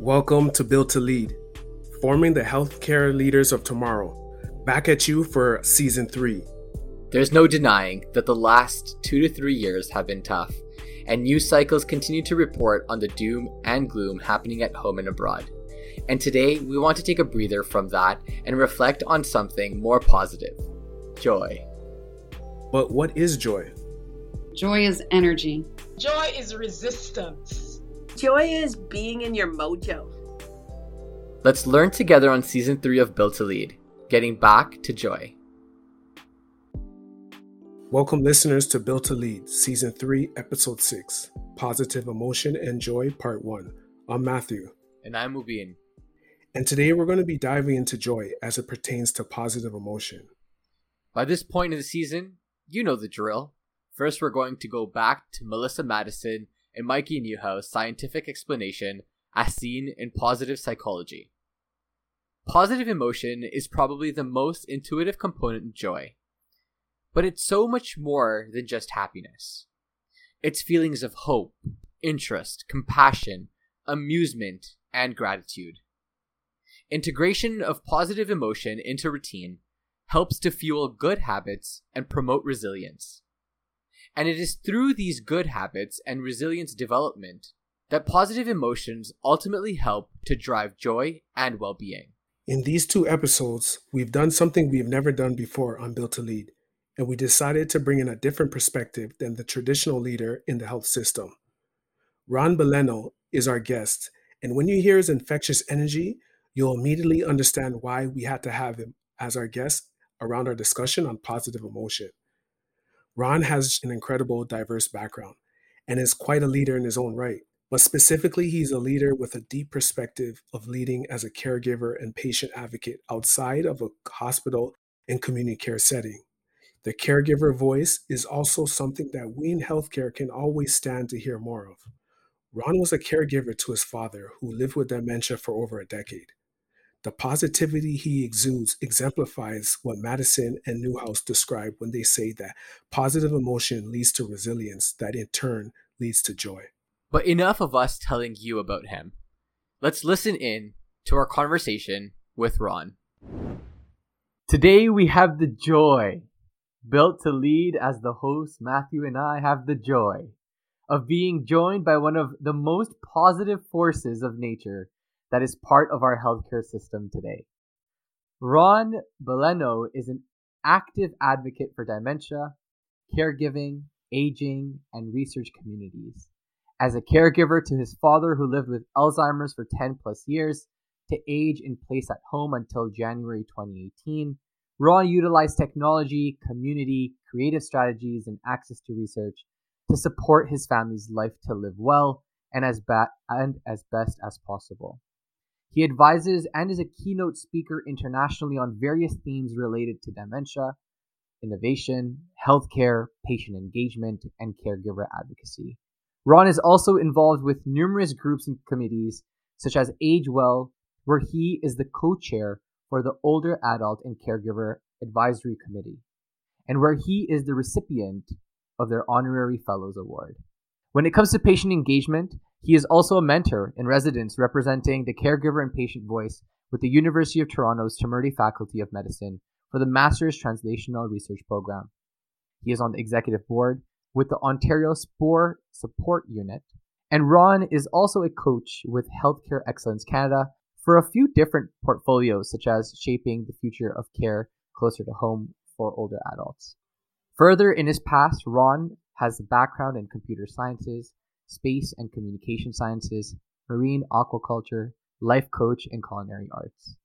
Welcome to Built to Lead, forming the healthcare leaders of tomorrow. Back at you for season three. There's no denying that the last two to three years have been tough, and news cycles continue to report on the doom and gloom happening at home and abroad. And today, we want to take a breather from that and reflect on something more positive joy. But what is joy? Joy is energy. Joy is resistance. Joy is being in your mojo. Let's learn together on season three of Built to Lead, getting back to joy. Welcome, listeners, to Built to Lead, Season 3, Episode 6 Positive Emotion and Joy, Part 1. I'm Matthew. And I'm Mobeen. And today we're going to be diving into joy as it pertains to positive emotion. By this point in the season, you know the drill. First, we're going to go back to Melissa Madison and Mikey Newhouse scientific explanation as seen in positive psychology. Positive emotion is probably the most intuitive component in joy, but it's so much more than just happiness. It's feelings of hope, interest, compassion, amusement, and gratitude. Integration of positive emotion into routine helps to fuel good habits and promote resilience. And it is through these good habits and resilience development that positive emotions ultimately help to drive joy and well being. In these two episodes, we've done something we've never done before on Built to Lead, and we decided to bring in a different perspective than the traditional leader in the health system. Ron Beleno is our guest, and when you hear his infectious energy, you'll immediately understand why we had to have him as our guest around our discussion on positive emotion. Ron has an incredible, diverse background and is quite a leader in his own right. But specifically, he's a leader with a deep perspective of leading as a caregiver and patient advocate outside of a hospital and community care setting. The caregiver voice is also something that we in healthcare can always stand to hear more of. Ron was a caregiver to his father, who lived with dementia for over a decade. The positivity he exudes exemplifies what Madison and Newhouse describe when they say that positive emotion leads to resilience, that in turn leads to joy. But enough of us telling you about him. Let's listen in to our conversation with Ron. Today we have the joy, built to lead as the host, Matthew and I have the joy of being joined by one of the most positive forces of nature that is part of our healthcare system today. Ron Beleno is an active advocate for dementia, caregiving, aging, and research communities. As a caregiver to his father who lived with Alzheimer's for 10 plus years, to age in place at home until January 2018, Ron utilized technology, community, creative strategies, and access to research to support his family's life to live well and as, ba- and as best as possible. He advises and is a keynote speaker internationally on various themes related to dementia, innovation, healthcare, patient engagement, and caregiver advocacy. Ron is also involved with numerous groups and committees, such as AGE-WELL, where he is the co chair for the Older Adult and Caregiver Advisory Committee, and where he is the recipient of their Honorary Fellows Award. When it comes to patient engagement, he is also a mentor in residence representing the caregiver and patient voice with the University of Toronto's Temerty Faculty of Medicine for the Master's Translational Research Program. He is on the executive board with the Ontario SPOR Support Unit, and Ron is also a coach with Healthcare Excellence Canada for a few different portfolios, such as shaping the future of care closer to home for older adults. Further in his past, Ron has a background in computer sciences, space and communication sciences, marine aquaculture, life coach, and culinary arts.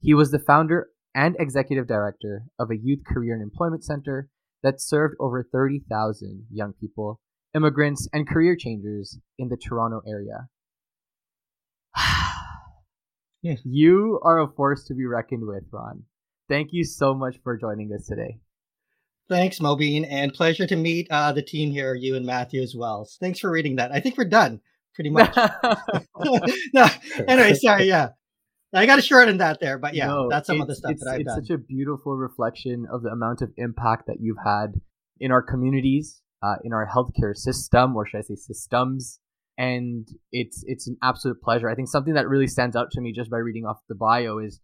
He was the founder and executive director of a youth career and employment center that served over 30,000 young people, immigrants, and career changers in the Toronto area. you are a force to be reckoned with, Ron. Thank you so much for joining us today. Thanks, Mobeen, and pleasure to meet uh, the team here, you and Matthew as well. Thanks for reading that. I think we're done, pretty much. no, anyway, sorry, yeah. I got to shorten that there, but yeah, no, that's some of the stuff that I've it's done. It's such a beautiful reflection of the amount of impact that you've had in our communities, uh, in our healthcare system, or should I say systems, and it's it's an absolute pleasure. I think something that really stands out to me just by reading off the bio is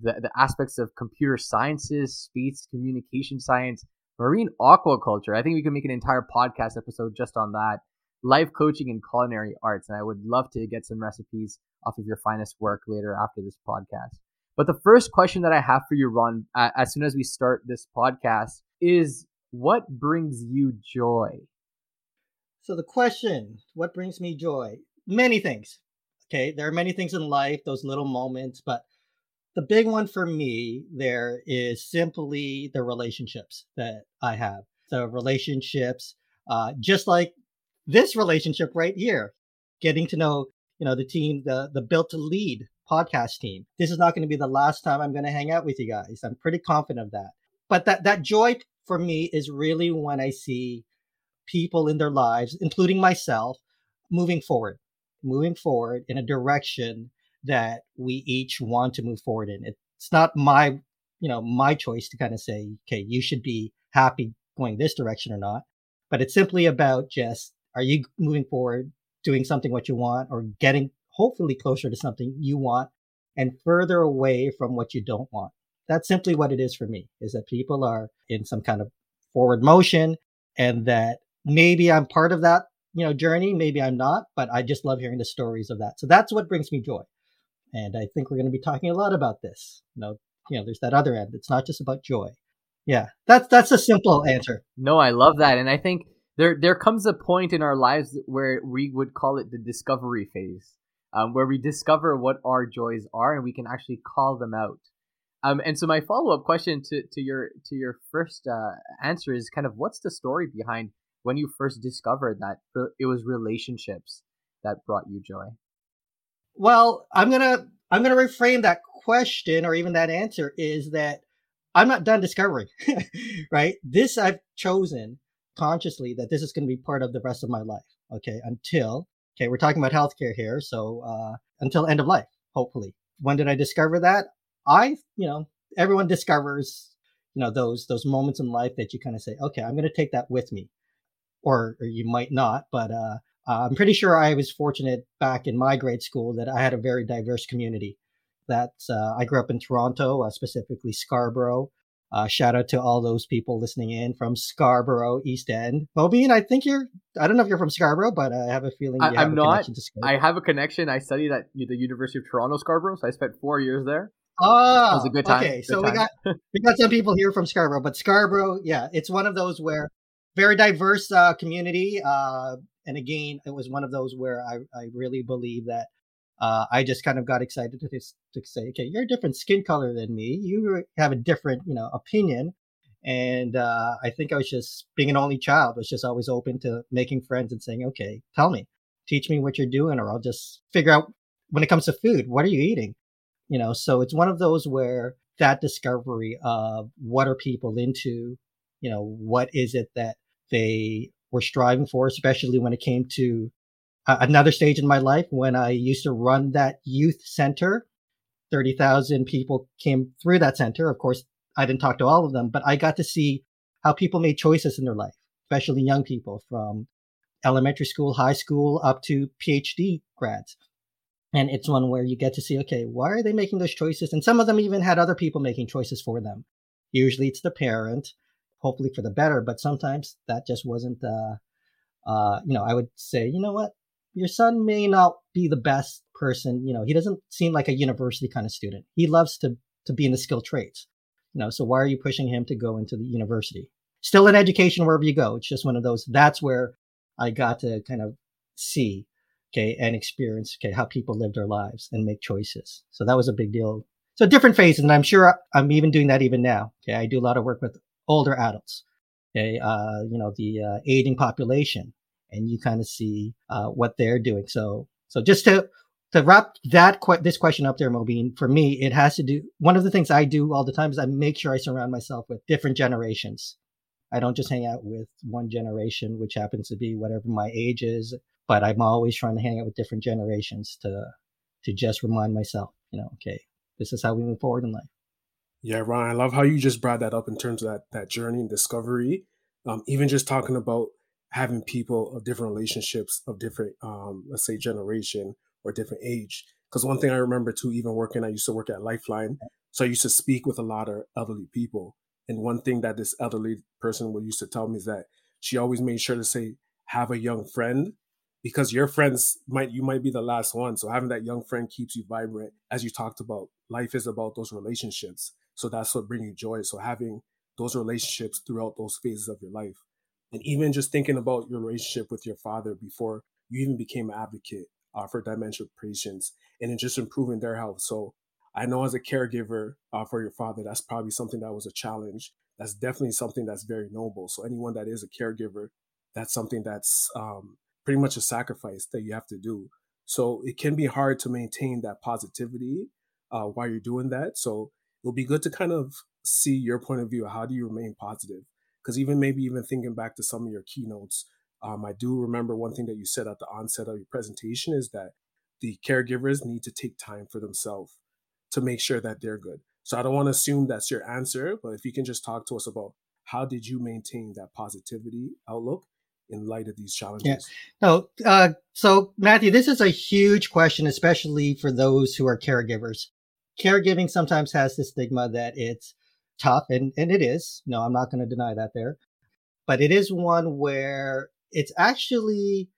the the aspects of computer sciences, space communication science, marine aquaculture. I think we could make an entire podcast episode just on that. Life coaching and culinary arts, and I would love to get some recipes off of your finest work later after this podcast. But the first question that I have for you, Ron, as soon as we start this podcast, is what brings you joy? So the question, what brings me joy? Many things. Okay, there are many things in life, those little moments, but the big one for me there is simply the relationships that I have. The relationships, uh, just like this relationship right here, getting to know, you know, the team, the the Built to Lead podcast team. This is not going to be the last time I'm going to hang out with you guys. I'm pretty confident of that. But that that joy for me is really when I see people in their lives, including myself, moving forward, moving forward in a direction that we each want to move forward in. It's not my, you know, my choice to kind of say, okay, you should be happy going this direction or not. But it's simply about just, are you moving forward, doing something what you want or getting hopefully closer to something you want and further away from what you don't want. That's simply what it is for me is that people are in some kind of forward motion and that maybe I'm part of that, you know, journey. Maybe I'm not, but I just love hearing the stories of that. So that's what brings me joy. And I think we're going to be talking a lot about this. You know, you know, there's that other end. It's not just about joy. Yeah, that's that's a simple answer. No, I love that, and I think there there comes a point in our lives where we would call it the discovery phase, um, where we discover what our joys are, and we can actually call them out. Um, and so my follow up question to, to your to your first uh, answer is kind of what's the story behind when you first discovered that it was relationships that brought you joy? Well, I'm gonna I'm gonna reframe that question or even that answer is that I'm not done discovering, right? This I've chosen consciously that this is going to be part of the rest of my life. Okay, until okay, we're talking about healthcare here, so uh, until end of life, hopefully. When did I discover that? I, you know, everyone discovers, you know, those those moments in life that you kind of say, okay, I'm going to take that with me or, or you might not, but uh, I'm pretty sure I was fortunate back in my grade school that I had a very diverse community. That uh, I grew up in Toronto, uh, specifically Scarborough. Uh, shout out to all those people listening in from Scarborough, East End. Mobeen, I think you're. I don't know if you're from Scarborough, but I have a feeling you I, have I'm not. I have a connection. I studied at the University of Toronto, Scarborough, so I spent four years there. Oh, it was a good time. Okay, good so time. we got we got some people here from Scarborough, but Scarborough, yeah, it's one of those where very diverse uh, community. Uh, and again, it was one of those where I, I really believe that uh, I just kind of got excited to, to say, okay, you're a different skin color than me. You have a different, you know, opinion. And uh, I think I was just being an only child, was just always open to making friends and saying, okay, tell me, teach me what you're doing, or I'll just figure out when it comes to food, what are you eating? You know, so it's one of those where that discovery of what are people into, you know, what is it that they were striving for, especially when it came to uh, another stage in my life when I used to run that youth center. 30,000 people came through that center. Of course, I didn't talk to all of them, but I got to see how people made choices in their life, especially young people from elementary school, high school, up to PhD grads. And it's one where you get to see, okay, why are they making those choices? And some of them even had other people making choices for them. Usually it's the parent hopefully for the better. But sometimes that just wasn't, uh, uh, you know, I would say, you know what, your son may not be the best person. You know, he doesn't seem like a university kind of student. He loves to to be in the skilled trades. You know, so why are you pushing him to go into the university? Still in education wherever you go. It's just one of those. That's where I got to kind of see, okay, and experience, okay, how people live their lives and make choices. So that was a big deal. So different phases, and I'm sure I'm even doing that even now. Okay, I do a lot of work with older adults, okay, uh, you know, the uh, aging population, and you kind of see uh, what they're doing. So, so just to to wrap that que- this question up there, Mobeen, for me, it has to do. One of the things I do all the time is I make sure I surround myself with different generations. I don't just hang out with one generation, which happens to be whatever my age is, but I'm always trying to hang out with different generations to to just remind myself, you know, okay, this is how we move forward in life. Yeah, Ryan, I love how you just brought that up in terms of that that journey and discovery. Um, even just talking about having people of different relationships of different, um, let's say, generation or different age. Because one thing I remember too, even working, I used to work at Lifeline, so I used to speak with a lot of elderly people. And one thing that this elderly person would used to tell me is that she always made sure to say, "Have a young friend." Because your friends might you might be the last one, so having that young friend keeps you vibrant. As you talked about, life is about those relationships, so that's what brings you joy. So having those relationships throughout those phases of your life and even just thinking about your relationship with your father before you even became an advocate uh, for dementia patients and just improving their health. So I know as a caregiver uh, for your father, that's probably something that was a challenge. That's definitely something that's very noble. So anyone that is a caregiver, that's something that's um, pretty much a sacrifice that you have to do. So it can be hard to maintain that positivity uh, while you're doing that. So it'll be good to kind of see your point of view. How do you remain positive? Because even maybe even thinking back to some of your keynotes, um, I do remember one thing that you said at the onset of your presentation is that the caregivers need to take time for themselves to make sure that they're good. So I don't want to assume that's your answer, but if you can just talk to us about how did you maintain that positivity outlook in light of these challenges? Yeah. No, uh, so Matthew, this is a huge question, especially for those who are caregivers. Caregiving sometimes has the stigma that it's tough, and, and it is. No, I'm not going to deny that there. But it is one where it's actually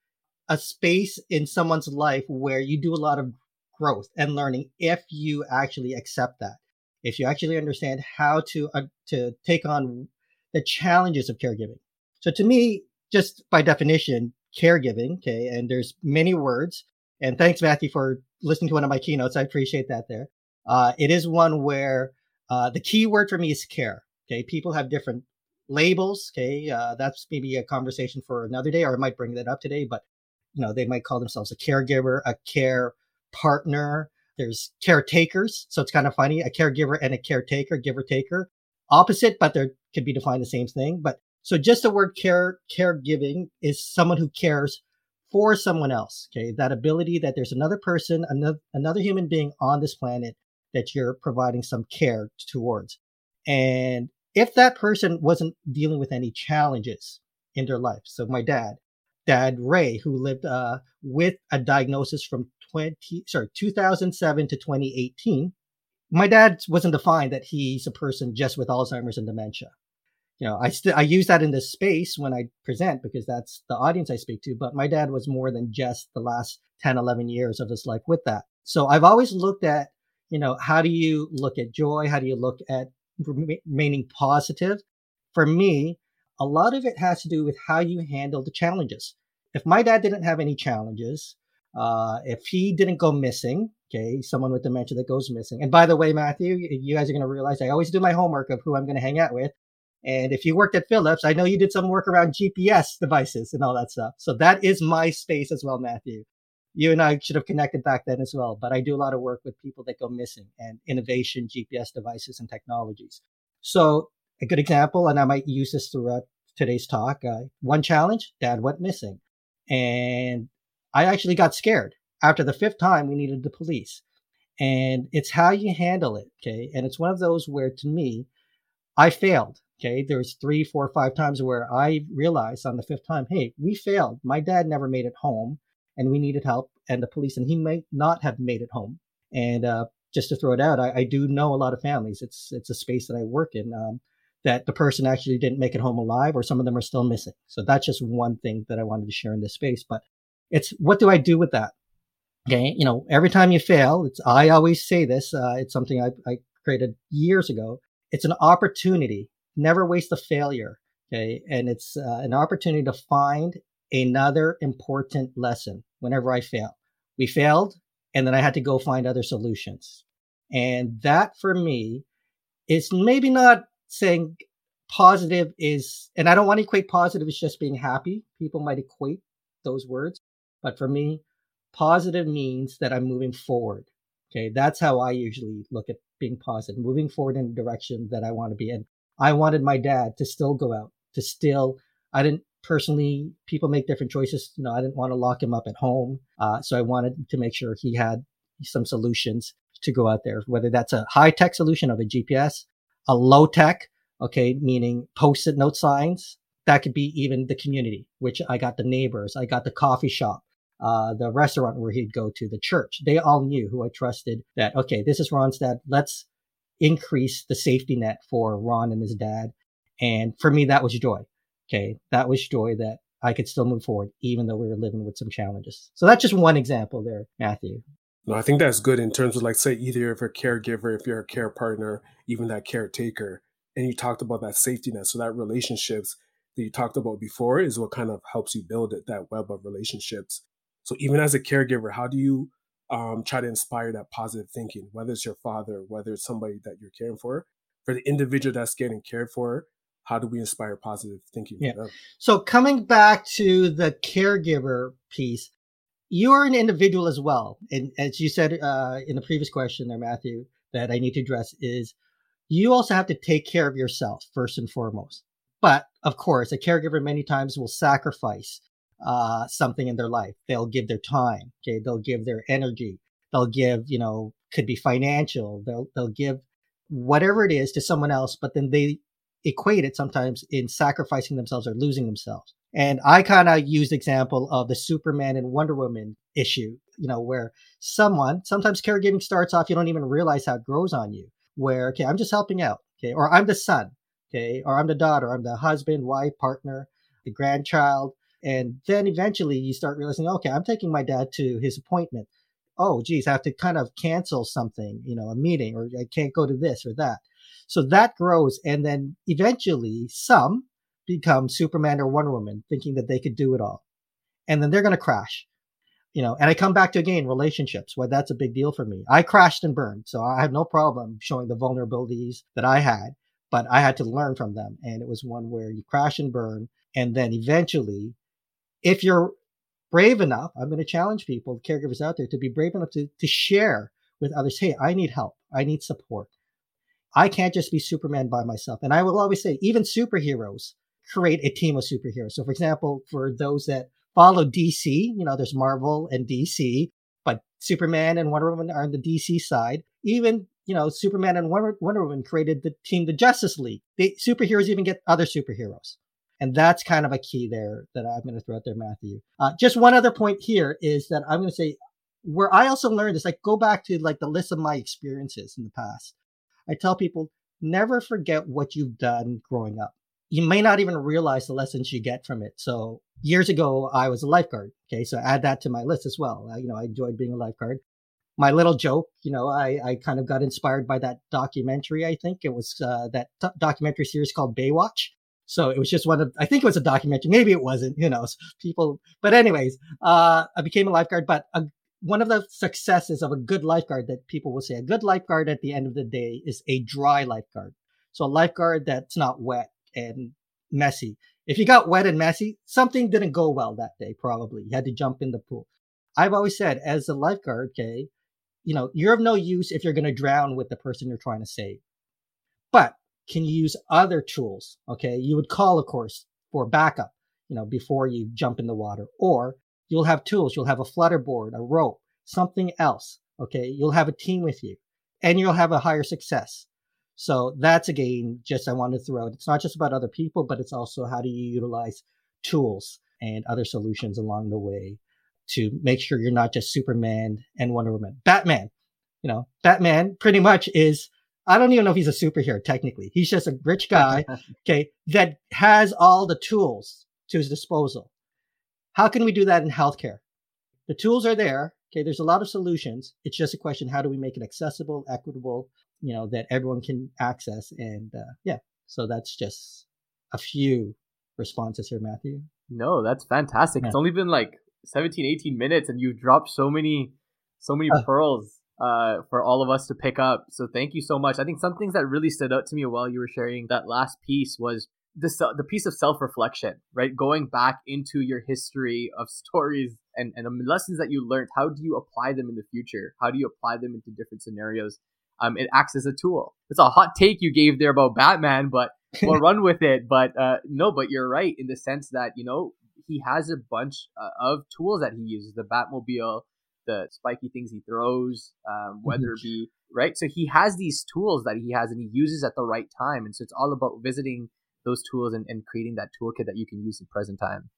a space in someone's life where you do a lot of growth and learning if you actually accept that. If you actually understand how to uh, to take on the challenges of caregiving. So to me, just by definition, caregiving, okay, and there's many words. And thanks, Matthew, for listening to one of my keynotes. I appreciate that there. Uh, it is one where uh, the key word for me is care. Okay, people have different labels. Okay, uh, that's maybe a conversation for another day, or I might bring that up today. But you know, they might call themselves a caregiver, a care partner. There's caretakers, so it's kind of funny. A caregiver and a caretaker, giver taker, opposite, but they could be defined the same thing. But so just the word care, caregiving is someone who cares for someone else. Okay, that ability that there's another person, another another human being on this planet that you're providing some care towards. And if that person wasn't dealing with any challenges in their life, so my dad, Dad Ray, who lived uh, with a diagnosis from 20, sorry, 2007 to 2018, my dad wasn't defined that he's a person just with Alzheimer's and dementia. You know, I I use that in this space when I present because that's the audience I speak to. But my dad was more than just the last 10, 11 years of his life with that. So I've always looked at you know, how do you look at joy? How do you look at remaining positive? For me, a lot of it has to do with how you handle the challenges. If my dad didn't have any challenges, uh, if he didn't go missing, okay, someone with dementia that goes missing. And by the way, Matthew, you guys are going to realize I always do my homework of who I'm going to hang out with. And if you worked at Philips, I know you did some work around GPS devices and all that stuff. So that is my space as well, Matthew you and I should have connected back then as well. But I do a lot of work with people that go missing and innovation, GPS devices, and technologies. So a good example, and I might use this throughout today's talk. Uh, one challenge, dad went missing. And I actually got scared. After the fifth time, we needed the police. And it's how you handle it. Okay. And it's one of those where to me, I failed. Okay. There's three, four, five times where I realized on the fifth time, hey, we failed. My dad never made it home and we needed help and the police and he might not have made it home. And uh, just to throw it out I, I, do know a lot of families. It's it's a space that i work in um, that the person actually didn't make it home alive or some of them are still missing. So that's just one thing that i wanted to share in this space. But it's what do i do with that? Okay you know every time you fail it's i always say this uh, it's something I, I created years ago. It's an opportunity. Never waste a failure okay? And it's uh, an opportunity to find another important lesson whenever I fail. We failed, and then I had to go find other solutions. And that for me is maybe not saying positive is, and I don't want to equate positive as just being happy. People might equate those words. But for me, positive means that I'm moving forward. Okay. That's how I usually look at being positive, moving forward in the direction that I want to be in. I wanted my dad to still go out, to still, I didn't personally, people make different choices. You know, I didn't want to lock him up at home. Uh, so I wanted to make sure he had some solutions to go out there, whether that's a high tech solution of a GPS, a low tech, okay, meaning post it note signs, that could be even the community, which I got the neighbors, I got the coffee shop, uh, the restaurant where he'd go to, the church. They all knew who I trusted that, okay, this is Ron's dad. Let's increase the safety net for Ron and his dad. And for me, that was joy. Okay. That was joy that I could still move forward, even though we were living with some challenges. So that's just one example there, Matthew. No, I think that's good in terms of like, say, either if you're a caregiver, if you're a care partner, even that caretaker, and you talked about that safety net. So that relationships that you talked about before is what kind of helps you build it, that web of relationships. So even as a caregiver, how do you um, try to inspire that positive thinking, whether it's your father, whether it's somebody that you're caring for, for the individual that's getting cared for, how do we inspire positive thinking yeah. So coming back to the caregiver piece, you're an individual as well. And as you said uh, in the previous question there, Matthew, that I need to address is you also have to take care of yourself first and foremost. But of course, a caregiver many times will sacrifice uh, something in their life. They'll give their time. Okay. They'll give their energy. They'll give, you know, could be financial. They'll, they'll give whatever it is to someone else, but then they equate it sometimes in sacrificing themselves or losing themselves. And I kind of used example of the Superman and Wonder Woman issue, you know, where someone, sometimes caregiving starts off, you don't even realize how it grows on you, where, okay, I'm just helping out. Okay. Or I'm the son. Okay. Or I'm the daughter. I'm the husband, wife, partner, the grandchild. And then eventually you start realizing, okay, I'm taking my dad to his appointment. Oh, geez, I have to kind of cancel something, you know, a meeting, or I can't go to this or that. So that grows. And then eventually some become Superman or Wonder Woman thinking that they could do it all. And then they're going to crash. You know, and I come back to again relationships, why that's a big deal for me. I crashed and burned, so I have no problem showing the vulnerabilities that I had, but I had to learn from them. And it was one where you crash and burn, and then eventually, if you're brave enough, I'm going to challenge people, caregivers out there, to be brave enough to, to share with others, hey, I need help, I need support. I can't just be Superman by myself. And I will always say, even superheroes create a team of superheroes. So, for example, for those that follow DC, you know, there's Marvel and DC, but Superman and Wonder Woman are on the DC side. Even, you know, Superman and Wonder, Wonder Woman created the team, the Justice League. The superheroes even get other superheroes. And that's kind of a key there that I'm going to throw out there, Matthew. Uh, just one other point here is that I'm going to say where I also learned is like go back to like the list of my experiences in the past. I tell people never forget what you've done growing up. You may not even realize the lessons you get from it. So years ago, I was a lifeguard. Okay. So add that to my list as well. Uh, you know, I enjoyed being a lifeguard. My little joke, you know, I, I kind of got inspired by that documentary. I think it was uh, that t- documentary series called Baywatch. So it was just one of, I think it was a documentary. Maybe it wasn't, who knows? People, but anyways, uh, I became a lifeguard. But a one of the successes of a good lifeguard that people will say a good lifeguard at the end of the day is a dry lifeguard. So a lifeguard that's not wet and messy. If you got wet and messy, something didn't go well that day, probably. You had to jump in the pool. I've always said, as a lifeguard, okay, you know, you're of no use if you're going to drown with the person you're trying to save. But can you use other tools? Okay. You would call, of course, for backup, you know, before you jump in the water. Or You'll have tools. You'll have a flutter board, a rope, something else. Okay. You'll have a team with you and you'll have a higher success. So that's again, just I want to throw out. It's not just about other people, but it's also how do you utilize tools and other solutions along the way to make sure you're not just Superman and Wonder Woman. Batman, you know, Batman pretty much is, I don't even know if he's a superhero technically. He's just a rich guy, okay, that has all the tools to his disposal. How can we do that in healthcare? The tools are there. Okay, there's a lot of solutions. It's just a question: how do we make it accessible, equitable, you know, that everyone can access? And uh, yeah, so that's just a few responses here, Matthew. No, that's fantastic. Yeah. It's only been like 17, 18 minutes, and you've dropped so many, so many uh, pearls uh, for all of us to pick up. So thank you so much. I think some things that really stood out to me while you were sharing that last piece was the the piece of self reflection, right? Going back into your history of stories and and the lessons that you learned. How do you apply them in the future? How do you apply them into different scenarios? Um, it acts as a tool. It's a hot take you gave there about Batman, but we'll run with it. But uh, no, but you're right in the sense that you know he has a bunch uh, of tools that he uses. The Batmobile, the spiky things he throws, um, whether it be right. So he has these tools that he has and he uses at the right time, and so it's all about visiting those tools and, and creating that toolkit that you can use in present time.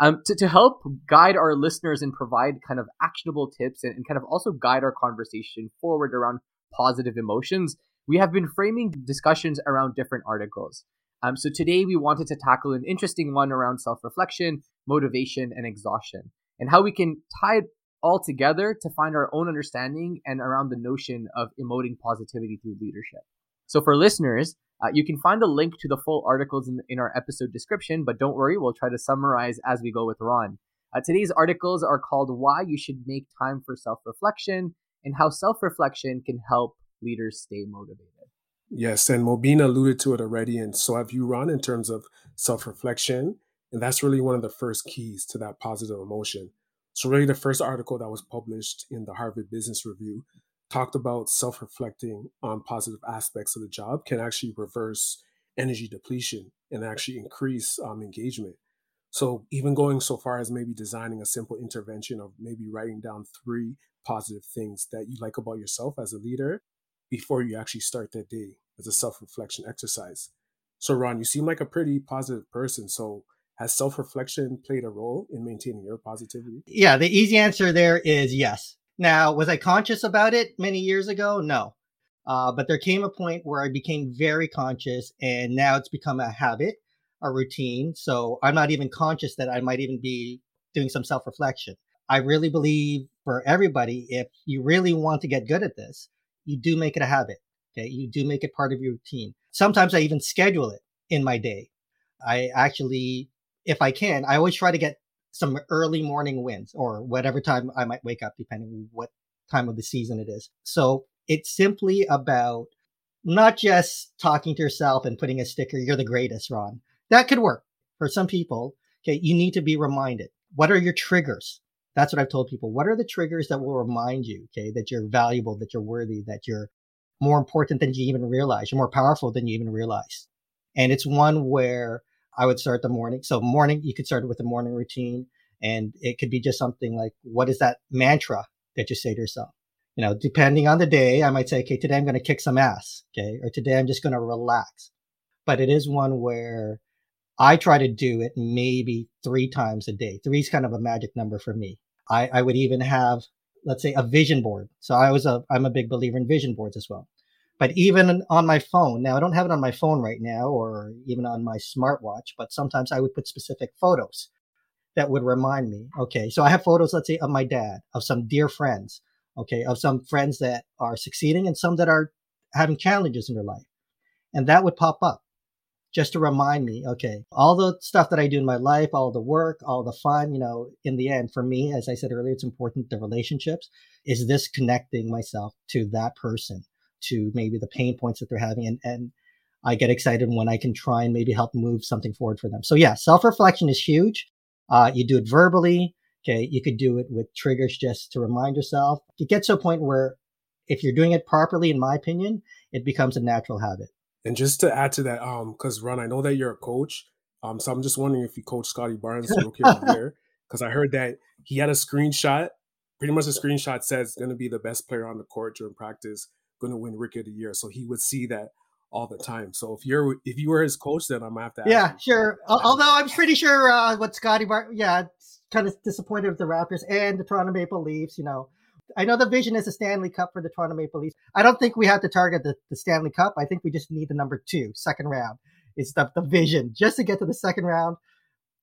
Um, to, to help guide our listeners and provide kind of actionable tips and, and kind of also guide our conversation forward around positive emotions, we have been framing discussions around different articles. Um, so today we wanted to tackle an interesting one around self-reflection, motivation, and exhaustion, and how we can tie it all together to find our own understanding and around the notion of emoting positivity through leadership. So for listeners, uh, you can find the link to the full articles in, in our episode description, but don't worry, we'll try to summarize as we go with Ron. Uh, today's articles are called Why You Should Make Time for Self Reflection and How Self Reflection Can Help Leaders Stay Motivated. Yes, and Mobina alluded to it already, and so have you, Ron, in terms of self reflection. And that's really one of the first keys to that positive emotion. So, really, the first article that was published in the Harvard Business Review talked about self reflecting on positive aspects of the job can actually reverse energy depletion and actually increase um, engagement. So, even going so far as maybe designing a simple intervention of maybe writing down three positive things that you like about yourself as a leader before you actually start that day as a self reflection exercise. So, Ron, you seem like a pretty positive person. So, has self reflection played a role in maintaining your positivity? Yeah, the easy answer there is yes. Now, was I conscious about it many years ago? No. Uh, but there came a point where I became very conscious, and now it's become a habit, a routine. So I'm not even conscious that I might even be doing some self reflection. I really believe for everybody, if you really want to get good at this, you do make it a habit. Okay. You do make it part of your routine. Sometimes I even schedule it in my day. I actually, if I can, I always try to get some early morning wins or whatever time I might wake up, depending what time of the season it is. So it's simply about not just talking to yourself and putting a sticker, you're the greatest, Ron. That could work for some people. Okay. You need to be reminded. What are your triggers? That's what I've told people. What are the triggers that will remind you, okay, that you're valuable, that you're worthy, that you're more important than you even realize, you're more powerful than you even realize. And it's one where I would start the morning. So morning, you could start with a morning routine and it could be just something like, what is that mantra that you say to yourself? You know, depending on the day, I might say, okay, today I'm going to kick some ass. Okay. Or today I'm just going to relax. But it is one where I try to do it maybe three times a day. Three is kind of a magic number for me. I, I would even have, let's say, a vision board. So I was a, I'm a big believer in vision boards as well. But even on my phone, now I don't have it on my phone right now or even on my smartwatch, but sometimes I would put specific photos that would remind me. Okay, so I have photos, let's say, of my dad, of some dear friends, okay, of some friends that are succeeding and some that are having challenges in their life. And that would pop up just to remind me, okay, all the stuff that I do in my life, all the work, all the fun, you know, in the end, for me, as I said earlier, it's important the relationships. Is this connecting myself to that person? To maybe the pain points that they're having and, and I get excited when I can try and maybe help move something forward for them. So yeah, self-reflection is huge. Uh, you do it verbally. Okay. You could do it with triggers just to remind yourself. It gets to a point where if you're doing it properly, in my opinion, it becomes a natural habit. And just to add to that, um, because Ron, I know that you're a coach. Um, so I'm just wondering if you coach Scottie Barnes rookie of the year. Because I heard that he had a screenshot. Pretty much the screenshot says going to be the best player on the court during practice going to win Rookie of the Year. So he would see that all the time. So if you're if you were his coach, then I'm gonna have to. yeah, sure. Although I'm pretty sure uh, what Scottie Bar, yeah, kind of disappointed with the Raptors and the Toronto Maple Leafs. You know, I know the vision is a Stanley Cup for the Toronto Maple Leafs. I don't think we have to target the, the Stanley Cup. I think we just need the number two, second round. It's the, the vision just to get to the second round.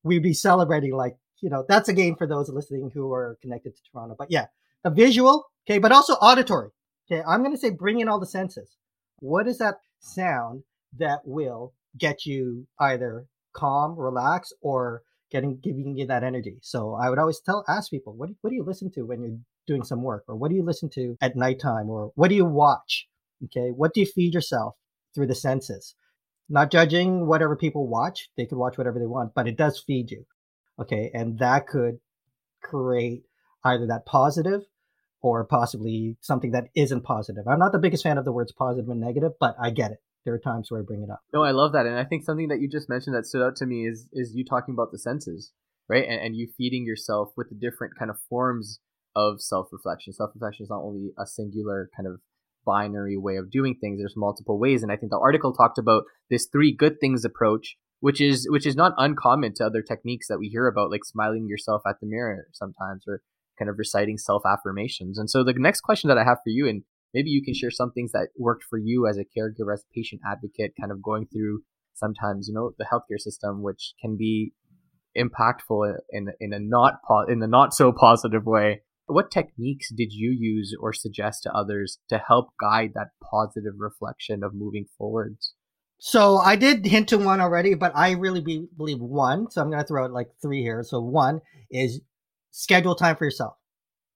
We'd be celebrating like you know that's a game for those listening who are connected to Toronto. But yeah, the visual, okay, but also auditory. Okay, I'm going to say bring in all the senses. What is that sound that will get you either calm, relax, or getting giving you that energy? So I would always tell ask people, what what do you listen to when you're doing some work, or what do you listen to at nighttime, or what do you watch? Okay, what do you feed yourself through the senses? Not judging whatever people watch; they could watch whatever they want, but it does feed you. Okay, and that could create either that positive or possibly something that isn't positive. I'm not the biggest fan of the words positive and negative, but I get it. There are times where I bring it up. No, I love that, and I think something that you just mentioned that stood out to me is is you talking about the senses, right? And, and you feeding yourself with the different kind of forms of self reflection. Self reflection is not only a singular kind of binary way of doing things. There's multiple ways, and I think the article talked about this three good things approach which is which is not uncommon to other techniques that we hear about, like smiling yourself at the mirror sometimes, or kind of reciting self affirmations. And so the next question that I have for you, and maybe you can share some things that worked for you as a caregiver, as a patient advocate, kind of going through sometimes you know the healthcare system, which can be impactful in in a not po- in a not so positive way. What techniques did you use or suggest to others to help guide that positive reflection of moving forwards? So I did hint to one already, but I really be, believe one. So I'm going to throw out like three here. So one is schedule time for yourself.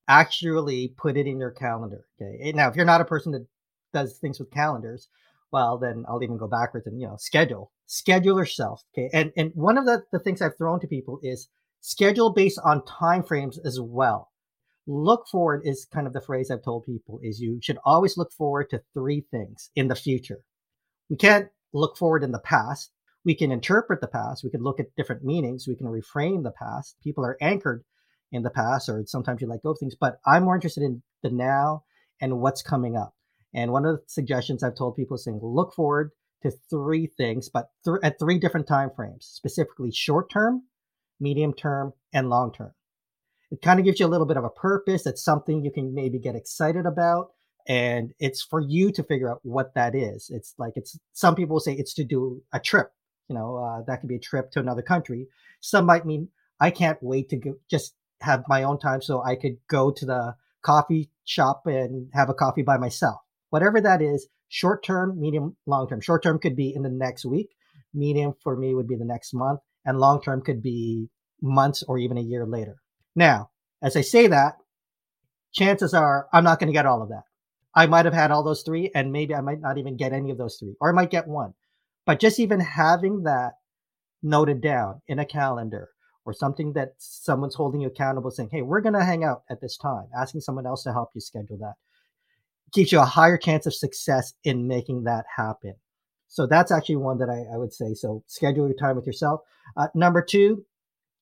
Actually put it in your calendar. Okay. Now, if you're not a person that does things with calendars, well, then I'll even go backwards and, you know, schedule, schedule yourself. Okay. And, and one of the, the things I've thrown to people is schedule based on time frames as well. Look forward is kind of the phrase I've told people is you should always look forward to three things in the future. We can't look forward in the past. We can interpret the past. We can look at different meanings. We can reframe the past. People are anchored in the past, or sometimes you let go of things, but I'm more interested in the now and what's coming up. And one of the suggestions I've told people is saying, look forward to three things, but th- at three different time frames, specifically short term, medium term, and long term. It kind of gives you a little bit of a purpose. It's something you can maybe get excited about. And it's for you to figure out what that is. It's like it's some people say it's to do a trip. You know, uh, that could be a trip to another country. Some might mean I can't wait to go, just have my own time so I could go to the coffee shop and have a coffee by myself. Whatever that is, short term, medium, long term. Short term could be in the next week. Medium for me would be the next month. And long term could be months or even a year later. Now, as I say that, chances are I'm not going to get all of that. I might have had all those three, and maybe I might not even get any of those three, or I might get one. But just even having that noted down in a calendar or something that someone's holding you accountable saying, hey, we're going to hang out at this time, asking someone else to help you schedule that gives you a higher chance of success in making that happen. So that's actually one that I, I would say. So schedule your time with yourself. Uh, number two,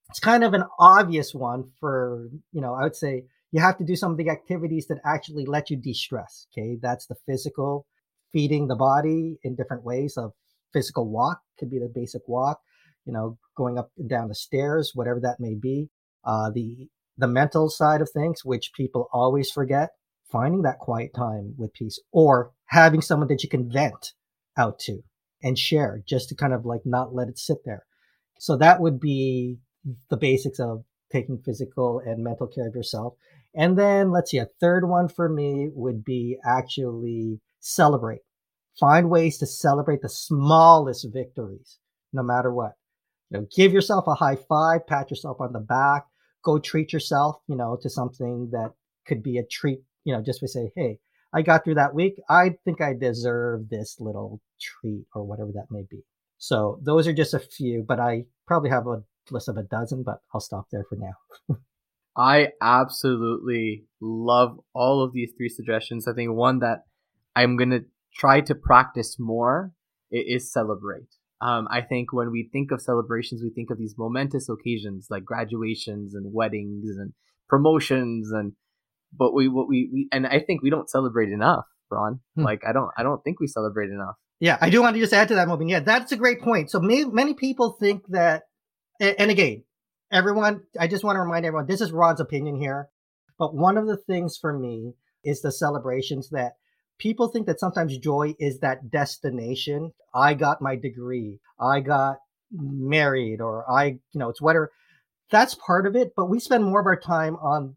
it's kind of an obvious one for, you know, I would say you have to do some of the activities that actually let you de-stress. Okay. That's the physical feeding the body in different ways of physical walk could be the basic walk you know, going up and down the stairs, whatever that may be. Uh, the the mental side of things, which people always forget, finding that quiet time with peace, or having someone that you can vent out to and share, just to kind of like not let it sit there. So that would be the basics of taking physical and mental care of yourself. And then let's see, a third one for me would be actually celebrate. Find ways to celebrate the smallest victories, no matter what. You know, give yourself a high five, pat yourself on the back, go treat yourself, you know, to something that could be a treat, you know, just to say, hey, I got through that week. I think I deserve this little treat or whatever that may be. So those are just a few, but I probably have a list of a dozen, but I'll stop there for now. I absolutely love all of these three suggestions. I think one that I'm going to try to practice more is celebrate. Um, I think when we think of celebrations, we think of these momentous occasions like graduations and weddings and promotions and but we what we, we and I think we don't celebrate enough, Ron. Hmm. Like I don't I don't think we celebrate enough. Yeah, I do want to just add to that, Mobeen. Yeah, that's a great point. So many many people think that, and again, everyone, I just want to remind everyone, this is Ron's opinion here. But one of the things for me is the celebrations that people think that sometimes joy is that destination. I got my degree. I got married or I, you know, it's whatever. That's part of it, but we spend more of our time on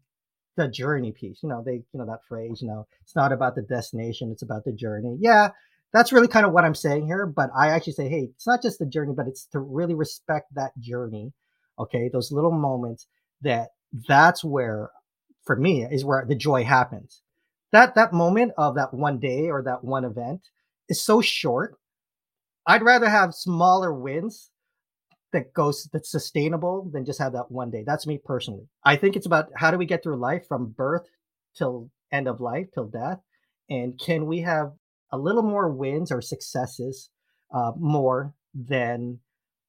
the journey piece. You know, they, you know, that phrase, you know, it's not about the destination, it's about the journey. Yeah, that's really kind of what I'm saying here. But I actually say, hey, it's not just the journey, but it's to really respect that journey. Okay. Those little moments that that's where, for me, is where the joy happens that that moment of that one day or that one event is so short. I'd rather have smaller wins that goes that's sustainable than just have that one day. That's me personally. I think it's about how do we get through life from birth till end of life till death, and can we have a little more wins or successes uh, more than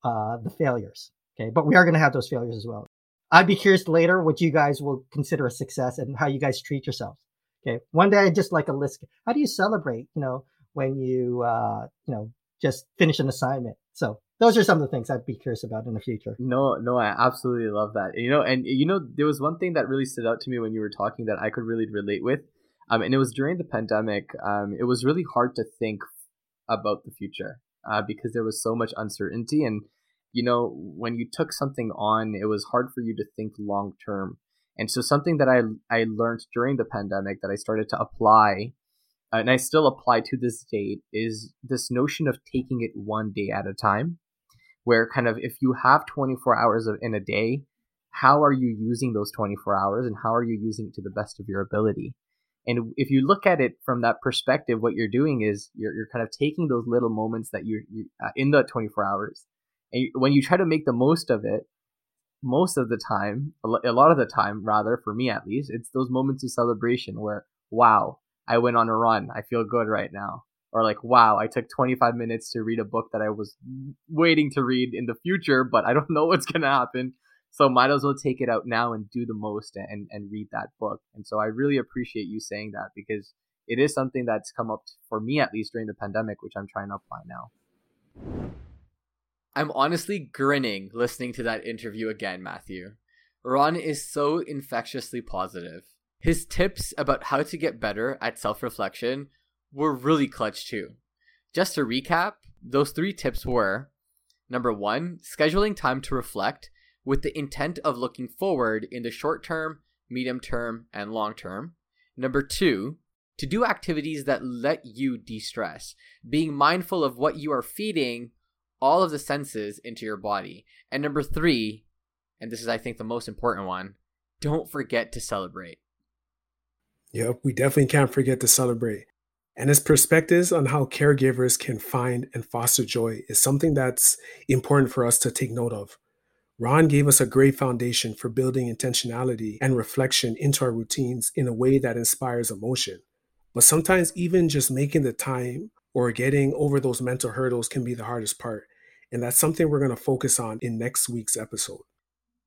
uh, the failures? Okay, but we are going to have those failures as well. I'd be curious later what you guys will consider a success and how you guys treat yourselves. Okay. One day I just like a list. How do you celebrate, you know, when you, uh, you know, just finish an assignment? So those are some of the things I'd be curious about in the future. No, no, I absolutely love that. You know, and you know, there was one thing that really stood out to me when you were talking that I could really relate with. Um, and it was during the pandemic. Um, it was really hard to think about the future uh, because there was so much uncertainty. And you know, when you took something on, it was hard for you to think long term. And so, something that I I learned during the pandemic that I started to apply, and I still apply to this date, is this notion of taking it one day at a time. Where kind of if you have 24 hours of, in a day, how are you using those 24 hours, and how are you using it to the best of your ability? And if you look at it from that perspective, what you're doing is you're, you're kind of taking those little moments that you're, you uh, in the 24 hours. And you, when you try to make the most of it, most of the time, a lot of the time, rather, for me at least, it's those moments of celebration where, wow, I went on a run. I feel good right now. Or like, wow, I took 25 minutes to read a book that I was waiting to read in the future, but I don't know what's going to happen. So might as well take it out now and do the most and, and read that book. And so I really appreciate you saying that because it is something that's come up for me at least during the pandemic, which I'm trying to apply now. I'm honestly grinning listening to that interview again, Matthew. Ron is so infectiously positive. His tips about how to get better at self reflection were really clutch too. Just to recap, those three tips were number one, scheduling time to reflect with the intent of looking forward in the short term, medium term, and long term. Number two, to do activities that let you de stress, being mindful of what you are feeding all of the senses into your body. And number three, and this is, I think, the most important one, don't forget to celebrate. Yep, we definitely can't forget to celebrate. And his perspectives on how caregivers can find and foster joy is something that's important for us to take note of. Ron gave us a great foundation for building intentionality and reflection into our routines in a way that inspires emotion. But sometimes, even just making the time or getting over those mental hurdles can be the hardest part. And that's something we're going to focus on in next week's episode.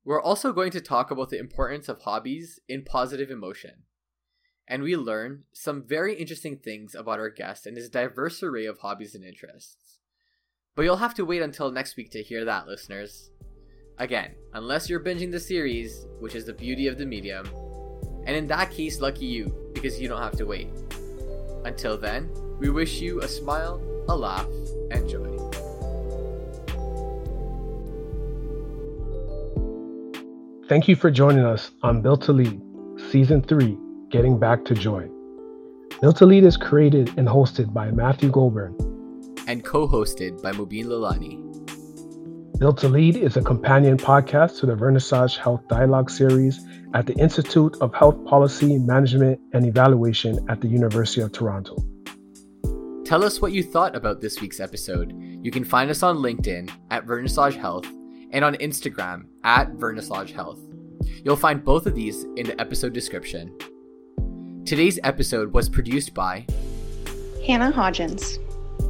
We're also going to talk about the importance of hobbies in positive emotion. And we learn some very interesting things about our guest and his diverse array of hobbies and interests. But you'll have to wait until next week to hear that, listeners. Again, unless you're binging the series, which is the beauty of the medium, and in that case, lucky you, because you don't have to wait. Until then, we wish you a smile, a laugh, and joy. Thank you for joining us on Built to Lead, Season 3 Getting Back to Joy. Built to Lead is created and hosted by Matthew Goulburn and co hosted by Mobeen Lalani. Built to Lead is a companion podcast to the Vernissage Health Dialogue series at the Institute of Health Policy, Management, and Evaluation at the University of Toronto. Tell us what you thought about this week's episode. You can find us on LinkedIn at Vernissage Health and on Instagram at Vernissage Health. You'll find both of these in the episode description. Today's episode was produced by Hannah Hodgins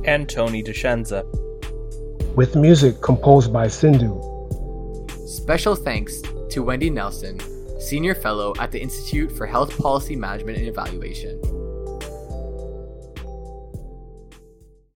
and Tony DeShenza with music composed by Sindhu. Special thanks to Wendy Nelson, Senior Fellow at the Institute for Health Policy Management and Evaluation.